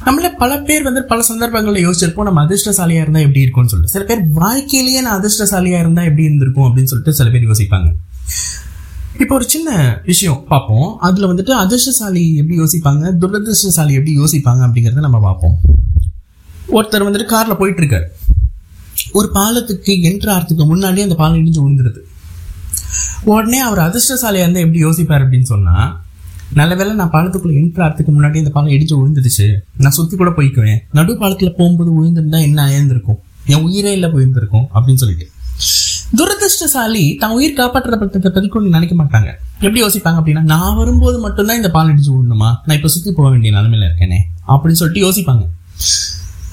நம்மள பல பேர் வந்து பல சந்தர்ப்பங்களில் யோசிச்சிருப்போம் நம்ம அதிர்ஷ்டசாலியா இருந்தா எப்படி இருக்கும்னு சொல்லிட்டு. சில பேர் வாழ்க்கையிலேயே நான் அதிர்ஷ்டசாலியா இருந்தா எப்படி இருந்திருக்கும் அப்படின்னு சொல்லிட்டு சில பேர் யோசிப்பாங்க. இப்போ ஒரு சின்ன விஷயம் பார்ப்போம். அதுல வந்துட்டு அதிர்ஷ்டசாலி எப்படி யோசிப்பாங்க துரதிர்ஷ்டசாலி எப்படி யோசிப்பாங்க அப்படிங்கறத நம்ம பார்ப்போம். ஒருத்தர் வந்துட்டு கார்ல போயிட்டு இருக்காரு ஒரு பாலத்துக்கு என்ட்ரு ஆகிறதுக்கு முன்னாடியே அந்த பாலம் இடிஞ்சு விழுந்துருது. உடனே அவர் அதிர்ஷ்டசாலியாக இருந்தால் எப்படி யோசிப்பார் அப்படின்னு சொன்னால் நல்ல வேளை நான் பாலத்துக்குள்ள இன்ட்ராத்துக்கு முன்னாடி இந்த பாலம் இடிச்சு விழுந்துடுச்சு நான் சுத்தி கூட போய்க்குவேன். நடு பாலத்துல போகும்போது விழுந்திருந்தா என்ன ஆயிருந்திருக்கும்? என் உயிரே இல்லை போயிருந்திருக்கும் அப்படின்னு சொல்லிட்டு. துரதிருஷ்டசாலி தான் உயிர் காப்பாற்றப்பட்டதை பத்தி கூட நினைக்க மாட்டாங்க. எப்படி யோசிப்பாங்க அப்படின்னா நான் வரும்போது மட்டும்தான் இந்த பால் இடிச்சு விடணுமா நான் இப்ப சுத்தி போக வேண்டிய நிலைமையில இருக்கேனே அப்படின்னு சொல்லிட்டு யோசிப்பாங்க.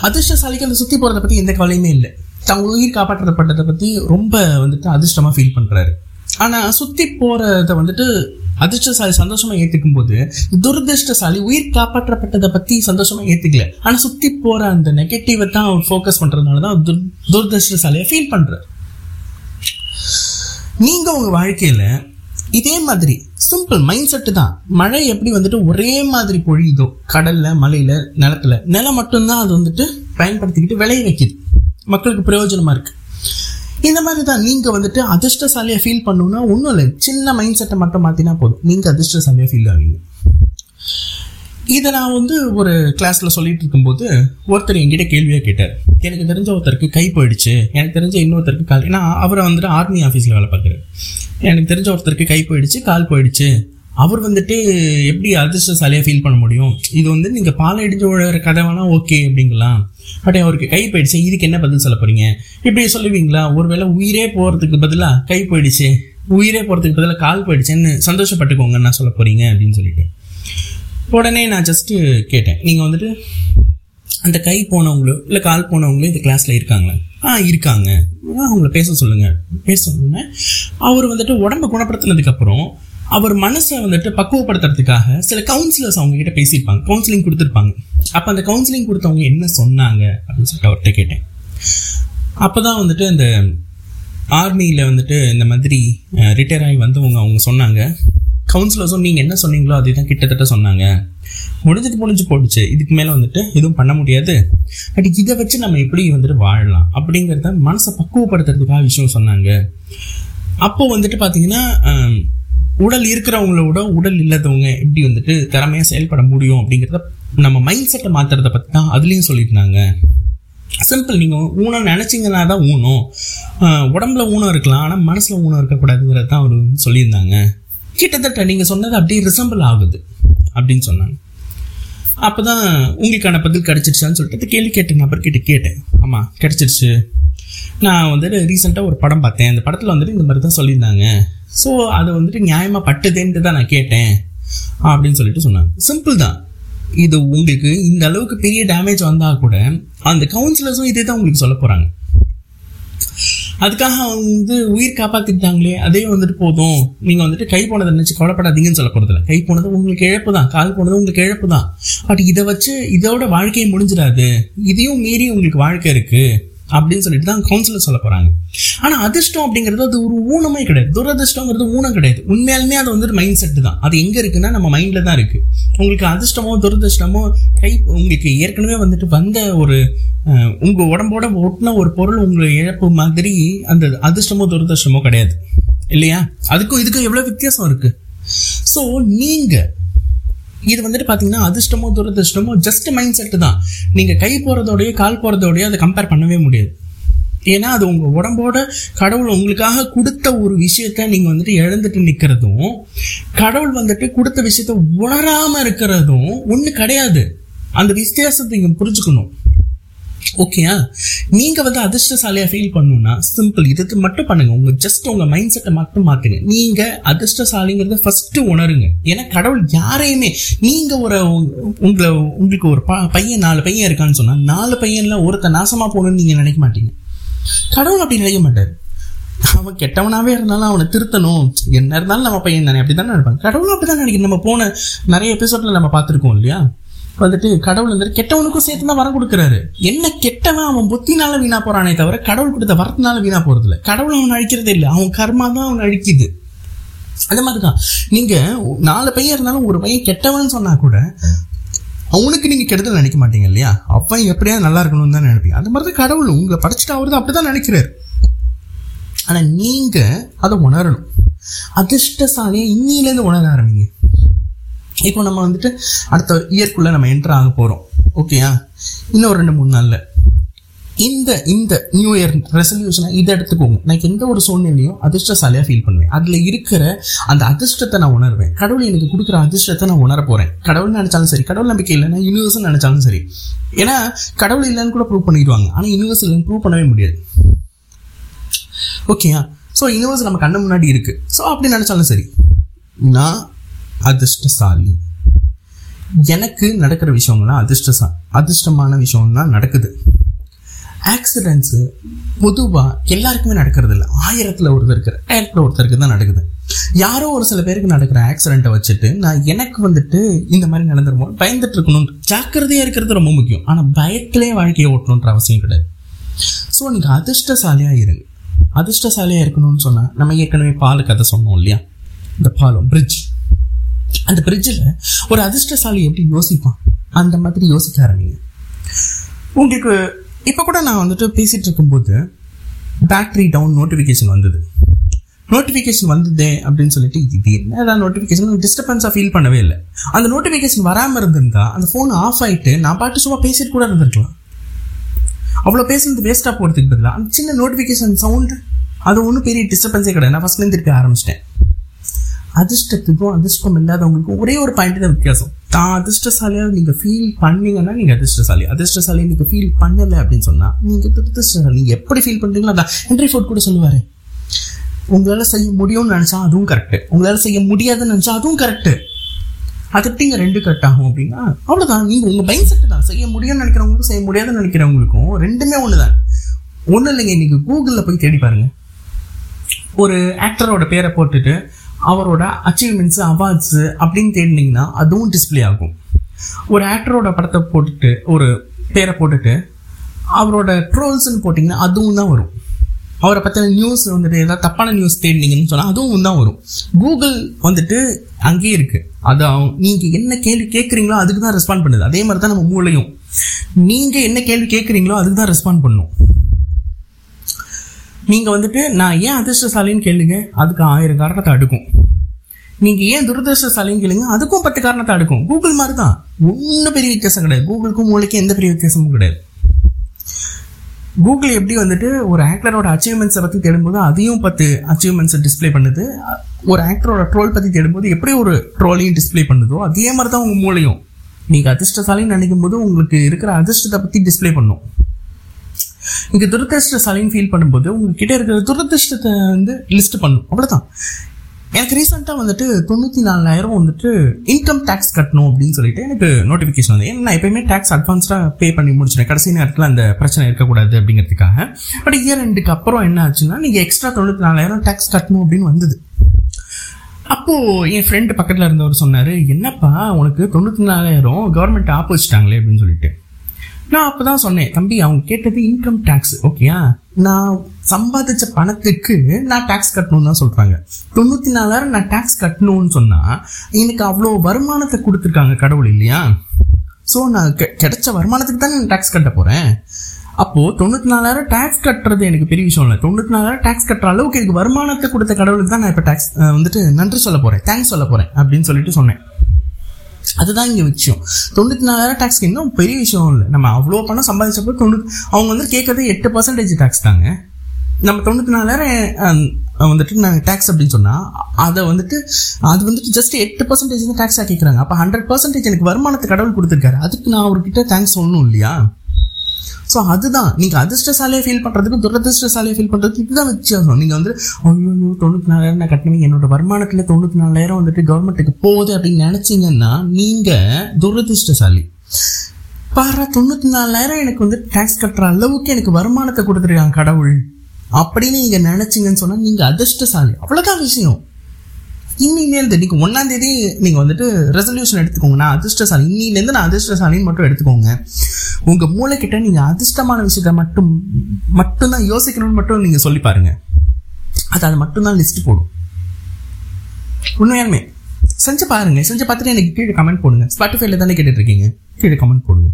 அதிர்ஷ்டசாலிக்கு அந்த சுத்தி போகிறத பத்தி எந்த கவலையுமே இல்லை. தான் உயிர் காப்பாற்றப்பட்டதை பத்தி ரொம்ப வந்துட்டு அதிர்ஷ்டமா ஃபீல் பண்றாரு. ஆனா சுத்தி போறத வந்துட்டு அதிர்ஷ்டசாலி சந்தோஷமா ஏத்துக்கும் போது துரதிருஷ்டசாலி உயிர் காப்பாற்றப்பட்டதை பத்தி சந்தோஷமா ஏத்துக்கல. ஆனா சுத்தி போற அந்த நெகட்டிவை தான் அவர் ஃபோக்கஸ் பண்றதுனாலதான் துர் துரதிருஷ்டசாலியா ஃபீல் பண்ற நீங்க உங்க வாழ்க்கையில இதே மாதிரி சிம்பிள் மைண்ட் செட்டு தான். மழை எப்படி வந்துட்டு ஒரே மாதிரி பொழியுதோ கடல்ல மலையில நிலத்துல நிலம் மட்டும்தான் அது வந்துட்டு பயன்படுத்திக்கிட்டு விளைய வைக்குது. மக்களுக்கு பிரயோஜனமா இருக்கு. இந்த மாதிரி தான் நீங்க வந்துட்டு அதிர்ஷ்டசாலியா ஃபீல் பண்ணணும்னா ஒன்றும் இல்லை. சின்ன மைண்ட் செட்டை மட்டும் மாத்தினா போதும். நீங்க அதிர்ஷ்டசாலியா ஃபீல் ஆவீங்க. இதை நான் வந்து ஒரு கிளாஸில் சொல்லிட்டு இருக்கும்போது ஒருத்தர் என்கிட்ட கேள்வியாக கேட்டார். எனக்கு தெரிஞ்ச ஒருத்தருக்கு கை போயிடுச்சு. எனக்கு தெரிஞ்ச இன்னொருத்தருக்கு கால் ஏன்னா அவரை வந்துட்டு ஆர்மி ஆஃபீஸில் வேலை பார்க்குறாரு. எனக்கு தெரிஞ்ச ஒருத்தருக்கு கை போயிடுச்சு கால் போயிடுச்சு. அவர் வந்துட்டு எப்படி அதிர்ஷ்டசாலியாக ஃபீல் பண்ண முடியும்? இது வந்து நீங்கள் பால் இடிஞ்சு விழுற கதை ஓகே அப்படிங்கலாம். பட் அவருக்கு கை போயிடுச்சு. இதுக்கு என்ன பதில் சொல்ல போறீங்க? இப்படி சொல்லுவீங்களா? ஒருவேளை உயிரே போகிறதுக்கு பதிலாக கை போயிடுச்சு. உயிரே போகிறதுக்கு பதிலாக கால் போயிடுச்சுன்னு சந்தோஷப்பட்டுக்கோங்க நான் சொல்ல போறீங்க அப்படின்னு சொல்லிட்டு. உடனே நான் ஜஸ்ட்டு கேட்டேன். நீங்கள் வந்துட்டு அந்த கை போனவங்களோ இல்லை கால் போனவங்களோ இந்த கிளாஸில் இருக்காங்களா? ஆ இருக்காங்க. ஆ, அவங்கள பேச சொல்லுங்கள் பேச சொல்லுங்க அவர் வந்துட்டு உடம்பு குணப்படுத்தினதுக்கப்புறம் அப்புறம் அவர் மனசை வந்துட்டு பக்குவப்படுத்துறதுக்காக சில கவுன்சிலர்ஸ் அவங்க கிட்ட பேசியிருப்பாங்க. கவுன்சிலிங் கொடுத்துருப்பாங்க. அப்போ அந்த கவுன்சிலிங் கொடுத்தவங்க என்ன சொன்னாங்க அப்படின்னு சொல்லிட்டு அவர்கிட்ட கேட்டேன். அப்பதான் வந்துட்டு அந்த ஆர்மியில் வந்துட்டு இந்த மாதிரி ரிட்டையர் ஆகி வந்தவங்க அவங்க சொன்னாங்க. கவுன்சிலர்ஸும் நீங்கள் என்ன சொன்னீங்களோ அதே தான் கிட்டத்தட்ட சொன்னாங்க. முடிஞ்சது முடிஞ்சு போடுச்சு இதுக்கு மேலே வந்துட்டு எதுவும் பண்ண முடியாது. பட் இதை வச்சு நம்ம எப்படி வந்துட்டு வாழலாம்? அப்படிங்கிறத மனசை பக்குவப்படுத்துறதுக்காக விஷயம் சொன்னாங்க. அப்போது வந்துட்டு பார்த்தீங்கன்னா உடல் இருக்கிறவங்கள விட உடல் இல்லாதவங்க எப்படி வந்துட்டு திறமையாக செயல்பட முடியும் அப்படிங்கிறத நம்ம மைண்ட் செட்டை மாற்றுறத பற்றி தான் அதுலேயும் சொல்லியிருந்தாங்க. சிம்பிள் நீங்கள் ஊனம் நினச்சிங்கன்னா தான் ஊனம் உடம்புல ஊனம் இருக்கலாம் ஆனால் மனசில் ஊனம் இருக்கக்கூடாதுங்கிறது தான் அவர் சொல்லியிருந்தாங்க. கிட்டத்தட்ட நீங்கள் சொன்னது அப்படியே ரிசம்பிள் ஆகுது அப்படின்னு சொன்னாங்க. அப்போ தான் உங்களுக்கான பதில் கிடச்சிருச்சான்னு சொல்லிட்டு கேள்வி கேட்ட நபர்கிட்ட கேட்டேன். ஆமாம் கிடச்சிருச்சு. நான் வந்துட்டு ரீசெண்டாக ஒரு படம் பார்த்தேன். அந்த படத்தில் வந்துட்டு இந்த மாதிரி தான் சொல்லியிருந்தாங்க. ஸோ அது வந்துட்டு நியாயமாக பட்டுதேன்ட்டு தான் நான் கேட்டேன். அப்படின்னு சொல்லிட்டு சொன்னாங்க. சிம்பிள் தான். இது உங்களுக்கு இந்த அளவுக்கு பெரிய டேமேஜ் வந்தால் கூட அந்த கவுன்சிலர்ஸும் இதே தான் உங்களுக்கு சொல்ல போகிறாங்க அதுக்காக அவங்க வந்து உயிர் காப்பாற்றிட்டாங்களே அதே வந்துட்டு போதும். நீங்கள் வந்துட்டு கை போனதை நினச்சி கவலைப்படாதீங்கன்னு சொல்ல போகிறதில்ல கை போனது உங்களுக்கு இழப்பு தான். கால் போனது உங்களுக்கு இழப்பு தான். பட் இதை வச்சு இதோட வாழ்க்கையை முடிஞ்சிடாது. இதையும் மீறி உங்களுக்கு வாழ்க்கை இருக்குது அப்படின்னு சொல்லிட்டு தான் கவுன்சிலர் சொல்ல போகிறாங்க ஆனால் அதிர்ஷ்டம் அப்படிங்கிறது அது ஒரு ஊனமே கிடையாது. துரதிர்ஷ்டங்கிறது ஊனம் கிடையாது. உண்மையாலுமே அது வந்துட்டு மைண்ட் செட்டு தான். அது எங்கே இருக்குன்னா நம்ம மைண்டில் தான் இருக்குது உங்களுக்கு அதிர்ஷ்டமோ துரதிர்ஷ்டமோ கை உங்களுக்கு ஏற்கனவே வந்துட்டு வந்த ஒரு உங்கள் உடம்போட ஒட்டின ஒரு பொருள் உங்களை இழப்பு மாதிரி அந்த அதிர்ஷ்டமோ துரதிர்ஷ்டமோ கிடையாது. இல்லையா? அதுக்கும் இதுக்கும் எவ்வளோ வித்தியாசம் இருக்குது ஸோ நீங்கள் இது வந்துட்டு பார்த்தீங்கன்னா அதிர்ஷ்டமோ துரதிர்ஷ்டமோ ஜஸ்ட் மைண்ட் செட்டு தான். நீங்கள் கை போகிறதோடையோ கால் போகிறதோடையோ அதை கம்பேர் பண்ணவே முடியாது. ஏன்னா அது உங்கள் உடம்போட கடவுள் உங்களுக்காக கொடுத்த ஒரு விஷயத்த நீங்கள் வந்துட்டு இழந்துட்டு நிற்கிறதும் கடவுள் வந்துட்டு கொடுத்த விஷயத்த உணராமல் இருக்கிறதும் ஒன்று கிடையாது. அந்த வித்தியாசத்தை நீங்கள் புரிஞ்சுக்கணும். ஓகேயா நீங்கள் வந்து அதிர்ஷ்டசாலியாக ஃபீல் பண்ணணும்னா சிம்பிள் இதுக்கு மட்டும் பண்ணுங்கள் உங்கள் ஜஸ்ட் உங்கள் மைண்ட் செட்டை மட்டும் மாத்துங்க. நீங்கள் அதிர்ஷ்டசாலிங்கிறத ஃபஸ்ட்டு உணருங்க. ஏன்னா கடவுள் யாரையுமே நீங்கள் ஒரு உங்களை உங்களுக்கு ஒரு ப- பையன் நாலு பையன் இருக்கான்னு சொன்னால் நாலு பையனில் ஒருத்த நாசமாக போகணும்னு நீங்கள் நினைக்க மாட்டீங்க. கடவுள் அப்படி நினைக்க மாட்டார். அவன் கெட்டவனாவே இருந்தாலும் அவனை திருத்தணும். என்ன இருந்தாலும் நம்ம பையன் தானே அப்படி தானே நினைப்பாங்க கடவுளும் அப்படிதான் நினைக்கிறேன் நம்ம போன நிறைய எபிசோட்ல நம்ம பார்த்துருக்கோம் இல்லையா? வந்துட்டு கடவுள் வந்துட்டு கெட்டவனுக்கும் சேர்த்து தான் வரம் கொடுக்குறாரு. என்ன கெட்டவன் அவன் புத்தினால வீணா போறானே தவிர கடவுள் கொடுத்த வரத்தினால வீணா போறது இல்லை கடவுள் அவன் அழிக்கிறதே இல்லை. அவன் கர்மா தான் அவன் அழிக்குது. அந்த மாதிரிதான் நீங்க நாலு பையன் இருந்தாலும் ஒரு பையன் கெட்டவன் சொன்னா கூட அவனுக்கு நீங்க கெடுதல் நினைக்க மாட்டீங்க இல்லையா? அவன் எப்படியாவது நல்லா இருக்கணும்னு தான் நினைப்பீங்க. அந்த மாதிரி தான் கடவுள் உங்களை படைச்சிட்டு அவரு தான் அப்படிதான் நினைக்கிறாரு. ஆனா நீங்க அதை உணரணும். அதிர்ஷ்டசாலியை இன்னிலேருந்து உணர ஆரம்பிங்க. இப்போ நம்ம வந்துட்டு அடுத்த இயர்க்குள்ள நம்ம என்ட்ரு ஆக போகிறோம் ஓகேயா இன்னும் ரெண்டு மூணு நாளில். இந்த இந்த நியூ இயர் ரெசல்யூஷனை இதை எடுத்துக்கோங்க. நான் எந்த ஒரு சூழ்நிலையும் அதிர்ஷ்டசாலியாக ஃபீல் பண்ணுவேன். அதில் இருக்கிற அந்த அதிர்ஷ்டத்தை நான் உணர்வேன். கடவுள் எனக்கு கொடுக்குற அதிர்ஷ்டத்தை நான் உணர போகிறேன் கடவுள் நினைச்சாலும் சரி கடவுள் நம்பிக்கை இல்லைன்னா யூனிவர்ஸ் நினைச்சாலும் சரி. ஏன்னா கடவுள் இல்லைன்னு கூட ப்ரூவ் பண்ணிடுவாங்க. ஆனால் யூனிவர்ஸ் இல்லைன்னு ப்ரூவ் பண்ணவே முடியாது. ஓகேயா ஸோ யூனிவர்ஸ் நம்ம கண்ணு முன்னாடி இருக்குது ஸோ அப்படி நினைச்சாலும் சரி. நான் அதிர்ஷ்டசாலி. எனக்கு நடக்கிற விஷயங்கள்லாம் அதிர்ஷ்டசா அதிர்ஷ்டமான விஷயம்லாம் நடக்குது. ஆக்சிடென்ட்ஸு பொதுவாக எல்லாருக்குமே நடக்கிறது இல்லை ஆயிரத்தில் ஒருத்தருக்கு ஆயிரத்தில் ஒருத்தருக்கு தான் நடக்குது. யாரோ ஒரு சில பேருக்கு நடக்கிற ஆக்சிடென்ட்டை வச்சுட்டு நான் எனக்கு வந்துட்டு இந்த மாதிரி நடந்துருமோ பயந்துட்டு இருக்கணும் ஜாக்கிரதையாக இருக்கிறது ரொம்ப முக்கியம். ஆனால் பயத்திலே வாழ்க்கையை ஓட்டணுன்ற அவசியம் கிடையாது. ஸோ நீங்கள் அதிர்ஷ்டசாலியாக இருங்க. அதிர்ஷ்டசாலியாக இருக்கணும்னு சொன்னால் நம்ம ஏற்கனவே பால் கதை சொன்னோம் இல்லையா? இந்த பாலம் பிரிட்ஜ் அந்த பிரிட்ஜில் ஒரு அதிர்ஷ்டசாலி எப்படி யோசிப்பான்? அந்த மாதிரி யோசிக்க ஆரம்பிங்க உங்களுக்கு இப்போ கூட நான் வந்துட்டு பேசிகிட்டு இருக்கும்போது பேட்ரி டவுன் நோட்டிஃபிகேஷன் வந்தது. நோட்டிஃபிகேஷன் வந்ததே அப்படின்னு சொல்லிட்டு இது என்னதான் நோட்டிஃபிகேஷன் டிஸ்டர்பன்ஸாக ஃபீல் பண்ணவே இல்லை. அந்த நோட்டிஃபிகேஷன் வராமல் இருந்திருந்தா அந்த ஃபோன் ஆஃப் ஆகிட்டு நான் பாட்டு சும்மா பேசிட்டு கூட இருந்திருக்கலாம். அவ்வளோ பேசுறது வேஸ்ட்டாக போகிறதுக்கு பதிலாக அந்த சின்ன நோட்டிஃபிகேஷன் சவுண்டு அது ஒன்றும் பெரிய டிஸ்டர்பன்ஸே கிடையாது. நான் ஃபஸ்ட்லேருந்து இருக்க ஆரம்பிச்சிட்டேன். அதிர்ஷ்டத்துக்கும் அதிர்ஷ்டம் இல்லாதவங்களுக்கும் ஒரே ஒரு பாயிண்ட் தான் வித்தியாசம். தான் அதிர்ஷ்டசாலியாக நீங்கள் ஃபீல் பண்ணீங்கன்னா நீங்கள் அதிர்ஷ்டசாலி. அதிர்ஷ்டசாலியை நீங்கள் ஃபீல் பண்ணலை அப்படின்னு சொன்னால் நீங்கள் துரதிர்ஷ்டசாலி. நீங்கள் எப்படி ஃபீல் பண்ணுறீங்களோ அதான். ஹென்ரி ஃபோர்ட் கூட சொல்லுவார் உங்களால் செய்ய முடியும்னு நினச்சா அதுவும் கரெக்டு உங்களால் செய்ய முடியாதுன்னு நினச்சா அதுவும் கரெக்டு அது எப்படிங்க ரெண்டு கட் ஆகும் அப்படின்னா அவ்வளோதான் நீங்கள் உங்கள் மைண்ட் செட்டு தான். செய்ய முடியும்னு நினைக்கிறவங்களுக்கும் செய்ய முடியாதுன்னு நினைக்கிறவங்களுக்கும் ரெண்டுமே ஒன்று தான் ஒன்றும் இல்லைங்க. நீங்கள் கூகுளில் போய் தேடி பாருங்கள் ஒரு ஆக்டரோட பேரை போட்டுட்டு அவரோட அச்சீவ்மெண்ட்ஸ் அவார்ட்ஸு அப்படின்னு தேடினீங்கன்னா அதுவும் டிஸ்பிளே ஆகும். ஒரு ஆக்டரோட படத்தை போட்டுட்டு ஒரு பேரை போட்டுட்டு அவரோட ட்ரோல்ஸ்ன்னு போட்டிங்கன்னா அதுவும் தான் வரும். அவரை பற்றின நியூஸ் வந்துட்டு ஏதாவது தப்பான நியூஸ் தேடினீங்கன்னு சொன்னால் அதுவும் தான் வரும். கூகுள் வந்துட்டு அங்கேயே இருக்குது அது நீங்கள் என்ன கேள்வி கேட்குறீங்களோ அதுக்கு தான் ரெஸ்பாண்ட் பண்ணுது. அதே மாதிரி தான் நம்ம மூளையும் நீங்கள் என்ன கேள்வி கேட்குறீங்களோ அதுக்கு தான் ரெஸ்பாண்ட் பண்ணும். நீங்கள் வந்துட்டு நான் ஏன் அதிர்ஷ்டசாலின்னு கேளுங்க அதுக்கு ஆயிரம் காரணத்தை அடுக்கும். நீங்கள் ஏன் துரதிருஷ்டசாலின்னு கேளுங்க அதுக்கும் பத்து காரணத்தை அடுக்கும். கூகுள் மாதிரி தான் ஒன்றும் பெரிய வித்தியாசம் கிடையாது. கூகுளுக்கும் மூளைக்கும் எந்த பெரிய வித்தியாசமும் கிடையாது. கூகுள் எப்படி வந்துட்டு ஒரு ஆக்டரோட அச்சீவ்மெண்ட்ஸை பற்றி தேடும்போது அதையும் பத்து அச்சீவ்மெண்ட்ஸை டிஸ்பிளே பண்ணுது. ஒரு ஆக்டரோட ட்ரோல் பற்றி தேடும்போது எப்படி ஒரு ட்ரோலையும் டிஸ்பிளே பண்ணுதோ அதே மாதிரி தான் உங்கள் மூளையும். நீங்கள் அதிர்ஷ்டசாலின்னு நினைக்கும் போது உங்களுக்கு இருக்கிற அதிர்ஷ்டத்தை பற்றி டிஸ்பிளே பண்ணும். இங்கே துரதிருஷ்டசாலின்னு ஃபீல் பண்ணும்போது உங்ககிட்ட இருக்கிற துரதிருஷ்டத்தை வந்து லிஸ்ட் பண்ணும். அவ்வளோதான் எனக்கு ரீசெண்டாக வந்துட்டு தொண்ணூற்றி நாலாயிரம் வந்துட்டு இன்கம் டேக்ஸ் கட்டணும் அப்படின்னு சொல்லிட்டு எனக்கு நோட்டிஃபிகேஷன் வந்து ஏன்னா நான் எப்பயுமே டேக்ஸ் அட்வான்ஸ்டாக பே பண்ணி முடிச்சிட்டேன் கடைசி நேரத்தில் அந்த பிரச்சனை இருக்கக்கூடாது அப்படிங்கிறதுக்காக. பட் இயர் ரெண்டுக்கு அப்புறம் என்ன ஆச்சுன்னா நீங்கள் எக்ஸ்ட்ரா தொண்ணூற்றி நாலாயிரம் டேக்ஸ் கட்டணும் அப்படின்னு வந்தது. அப்போது என் ஃப்ரெண்டு பக்கத்தில் இருந்தவர் சொன்னார் என்னப்பா உனக்கு தொண்ணூற்றி நாலாயிரம் கவர்மெண்ட் ஆப் வச்சுட்டாங்களே அப்படின்னு சொல்லிட்டு. நான் அப்போ தான் சொன்னேன் தம்பி அவங்க கேட்டது இன்கம் டேக்ஸ் ஓகேயா நான் சம்பாதிச்ச பணத்துக்கு நான் டேக்ஸ் கட்டணும்னு தான் சொல்கிறாங்க தொண்ணூற்றி நாலாயிரம் நான் டேக்ஸ் கட்டணும்னு சொன்னால் எனக்கு அவ்வளோ வருமானத்தை கொடுத்துருக்காங்க கடவுள் இல்லையா? ஸோ நான் கிடைச்ச வருமானத்துக்கு தான் நான் டேக்ஸ் கட்ட போகிறேன் அப்போது தொண்ணூற்றி நாலாயிரம் டேக்ஸ் கட்டுறது எனக்கு பெரிய விஷயம் இல்லை. தொண்ணூற்றி நாலாயிரம் டேக்ஸ் கட்டுற அளவுக்கு எனக்கு வருமானத்தை கொடுத்த கடவுளுக்கு தான் நான் இப்போ டேக்ஸ் வந்துட்டு நன்றி சொல்ல போகிறேன் தேங்க்ஸ் சொல்ல போகிறேன் அப்படின்னு சொல்லிட்டு சொன்னேன். அதுதான் இங்கே விஷயம் தொண்ணூற்றி நாலாயிரம் டேக்ஸ்க்கு இன்னும் பெரிய விஷயம் இல்லை. நம்ம அவ்வளோ பணம் சம்பாதிச்சப்போ தொண்ணூறு அவங்க வந்து கேட்கறது எட்டு பர்சன்டேஜ் டேக்ஸ் தாங்க. நம்ம தொண்ணூற்றி நாலாயிரம் வந்துட்டு நாங்கள் டேக்ஸ் அப்படின்னு சொன்னால் அதை வந்துட்டு அது வந்துட்டு ஜஸ்ட் எட்டு பர்சன்டேஜ் தான் டேக்ஸாக கேட்குறாங்க அப்போ ஹண்ட்ரட் பர்சன்டேஜ் எனக்கு வருமானத்தை கடவுள் கொடுத்துருக்காரு. அதுக்கு நான் அவர்கிட்ட தேங்க்ஸ் சொல்லணும் இல்லையா? ஸோ அதுதான். நீங்கள் அதிர்ஷ்டசாலியாக ஃபீல் பண்ணுறதுக்கும் துரதிர்ஷ்டசாலியாக ஃபீல் பண்ணுறதுக்கு இதுதான் வித்தியாசம். நீங்கள் வந்து ஐயோ தொண்ணூற்றி நாலாயிரம் நான் கட்டணும். என்னோட வருமானத்தில் தொண்ணூற்றி நாலாயிரம் வந்துட்டு கவர்மெண்ட்டுக்கு போகுது அப்படின்னு நினச்சிங்கன்னா நீங்கள் துரதிர்ஷ்டசாலி. பாரு தொண்ணூற்றி நாலாயிரம் எனக்கு வந்து டேக்ஸ் கட்டுற அளவுக்கு எனக்கு வருமானத்தை கொடுத்துருக்காங்க கடவுள். அப்படின்னு நீங்கள் நினச்சிங்கன்னு சொன்னால் நீங்கள் அதிர்ஷ்டசாலி. அவ்வளோதான் விஷயம். இன்னிலேருந்து நீங்கள் ஒன்றாம் தேதி நீங்கள் வந்துட்டு ரெசல்யூஷன் எடுத்துக்கோங்க. நான் அதிர்ஷ்டசாலி. இன்னிலேருந்து நான் அதிர்ஷ்டசாலின்னு மட்டும் எடுத்துக்கோங்க. உங்கள் மூளைக்கிட்ட நீங்கள் அதிர்ஷ்டமான விஷயத்த மட்டும் மட்டும்தான் யோசிக்கணும்னு மட்டும் நீங்கள் சொல்லி பாருங்க. அது அது மட்டும்தான் லிஸ்ட் போடும். உண்மையாலுமே. செஞ்சு பாருங்க. செஞ்சு பார்த்துட்டு எனக்கு கீழே கமெண்ட் போடுங்க. ஸ்பாட்டிஃபைல தானே கேட்டுட்டு இருக்கீங்க. கீழே கமெண்ட் போடுங்க.